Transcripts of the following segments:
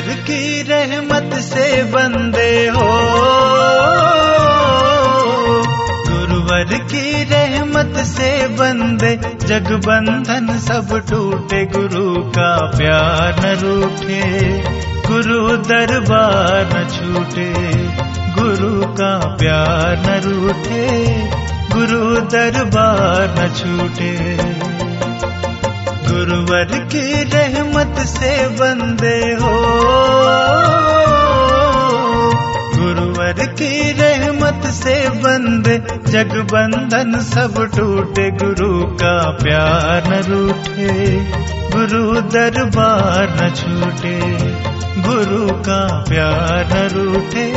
गुरुवर की रहमत से बंदे हो। गुरुवर की रहमत से बंदे जग बंधन सब टूटे, गुरु का प्यार न रूठे। गुरु दरबार न छूटे, गुरु का प्यार न रूठे। गुरु दरबार न छूटे। गुरुवर की रहमत से बंदे हो। बंदे जग बंधन सब टूटे, गुरु का प्यार न रूठे, गुरु दरबार न छूटे, गुरु का प्यार न रूठे,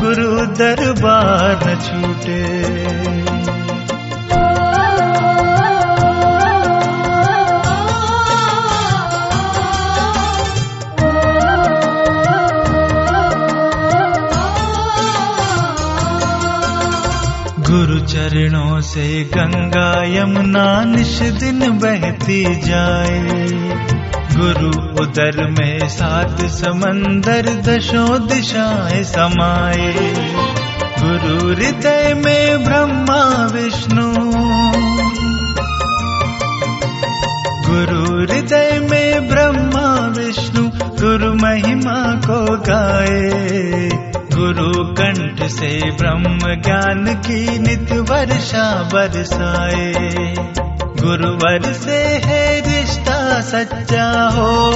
गुरु दरबार न छूटे। चरणों से गंगा यमुना निश दिन बहती जाए। गुरु उदर में सात समंदर दशों दिशाएँ समाए। गुरु हृदय में से ब्रह्म ज्ञान की नित वर्षा बरसाए। गुरुवर से है रिश्ता सच्चा हो।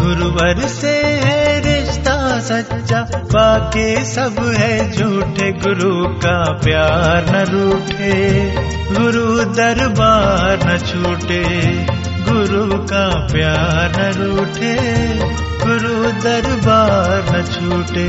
गुरुवर से है रिश्ता सच्चा। बाकी सब है झूठे, गुरु का प्यार न रूठे। गुरु दरबार न छूटे। गुरु का प्यार रूठे गुरु दरबार छूटे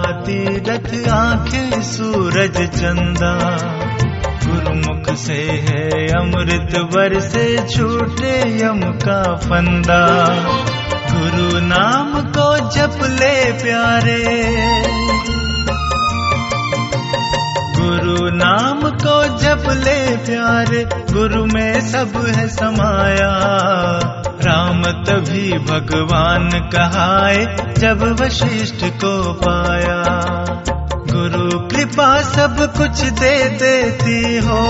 तीरथ आँखें सूरज चंदा। गुरुमुख से है अमृत वर से छूटे यम का फंदा। गुरु नाम को जप ले प्यारे। गुरु नाम को जप ले प्यारे। गुरु में सब है समाया। राम तभी भगवान कहाए, जब वशिष्ठ को पाया। गुरु कृपा सब कुछ दे देती हो।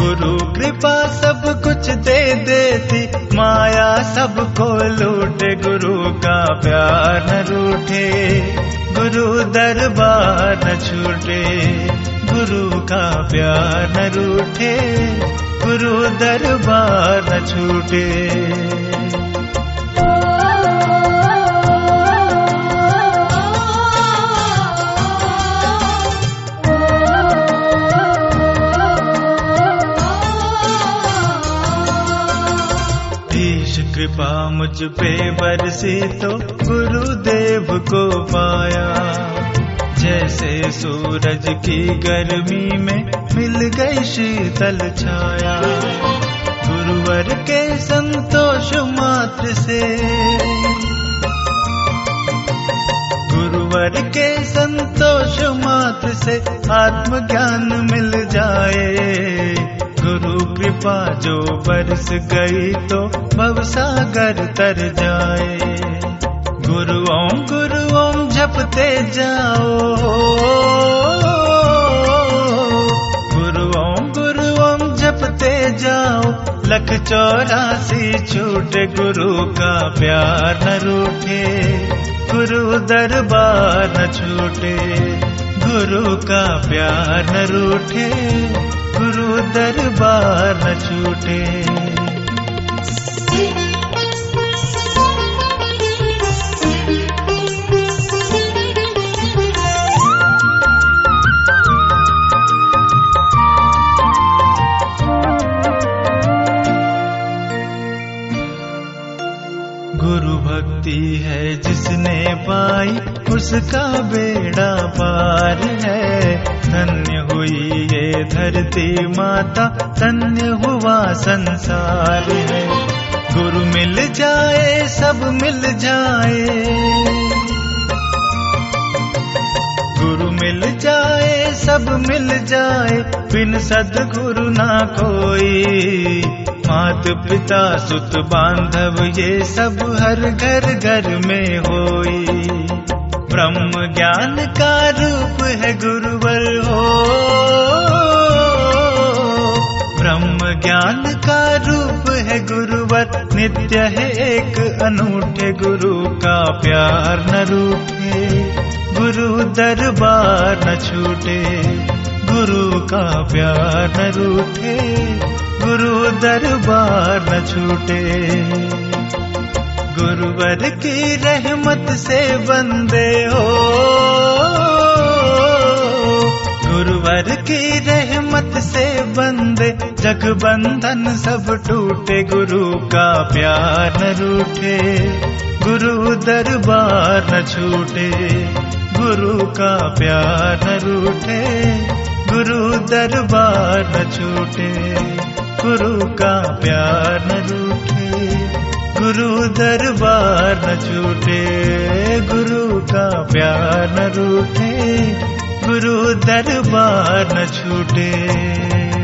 गुरु कृपा सब कुछ दे देती, माया सबको लूटे, गुरु का प्यार न रूठे। गुरु दरबार न छूटे, गुरु का प्यार न रूठे। गुरु दरबार छूटे। कृपा मुझ पे बरसी तो गुरुदेव को पाया जैसे सूरज की गर्मी में मिल गई शीतल छाया। गुरुवर के संतोष मात्र से। गुरुवर के संतोष मात्र से आत्मज्ञान मिल जाए। गुरु कृपा जो बरस गई तो भवसागर तर जाए। गुरु ओम गुरु ओम जपते जाओ। गुरु ओम गुरु ओम जपते जाओ। लख चौरासी छूटे गुरु का प्यार न रूठे। गुरु दरबार न छूटे। गुरु का प्यार न रूठे। गुरु दरबार न छूटे पाई, उसका बेड़ा पार है। धन्य हुई ये धरती माता, धन्य हुआ संसार है। गुरु मिल जाए, सब मिल जाए। गुरु मिल जाए, सब मिल जाए। बिन सदगुरु ना कोई। मात पिता, सुत बांधव, ये सब हर घर घर में होई। ब्रह्म ज्ञान का रूप है गुरुवर हो। ब्रह्म ज्ञान का रूप है गुरुवर नित्य है एक अनूठे गुरु का प्यार न रूठे। गुरु दरबार न छूटे। गुरु का प्यार न रूठे, गुरु दरबार न छूटे। गुरुवर की रहमत से बंदे हो। गुरुवर की रहमत से बंदे जग बंधन सब टूटे, गुरु का प्यार न रूठे, गुरु दरबार न छूटे, गुरु का प्यार न रूठे। गुरु दरबार न छूटे, गुरु का प्यार न रूठे, गुरु दरबार न छूटे, गुरु का प्यार न रूठे, गुरु दरबार न छूटे।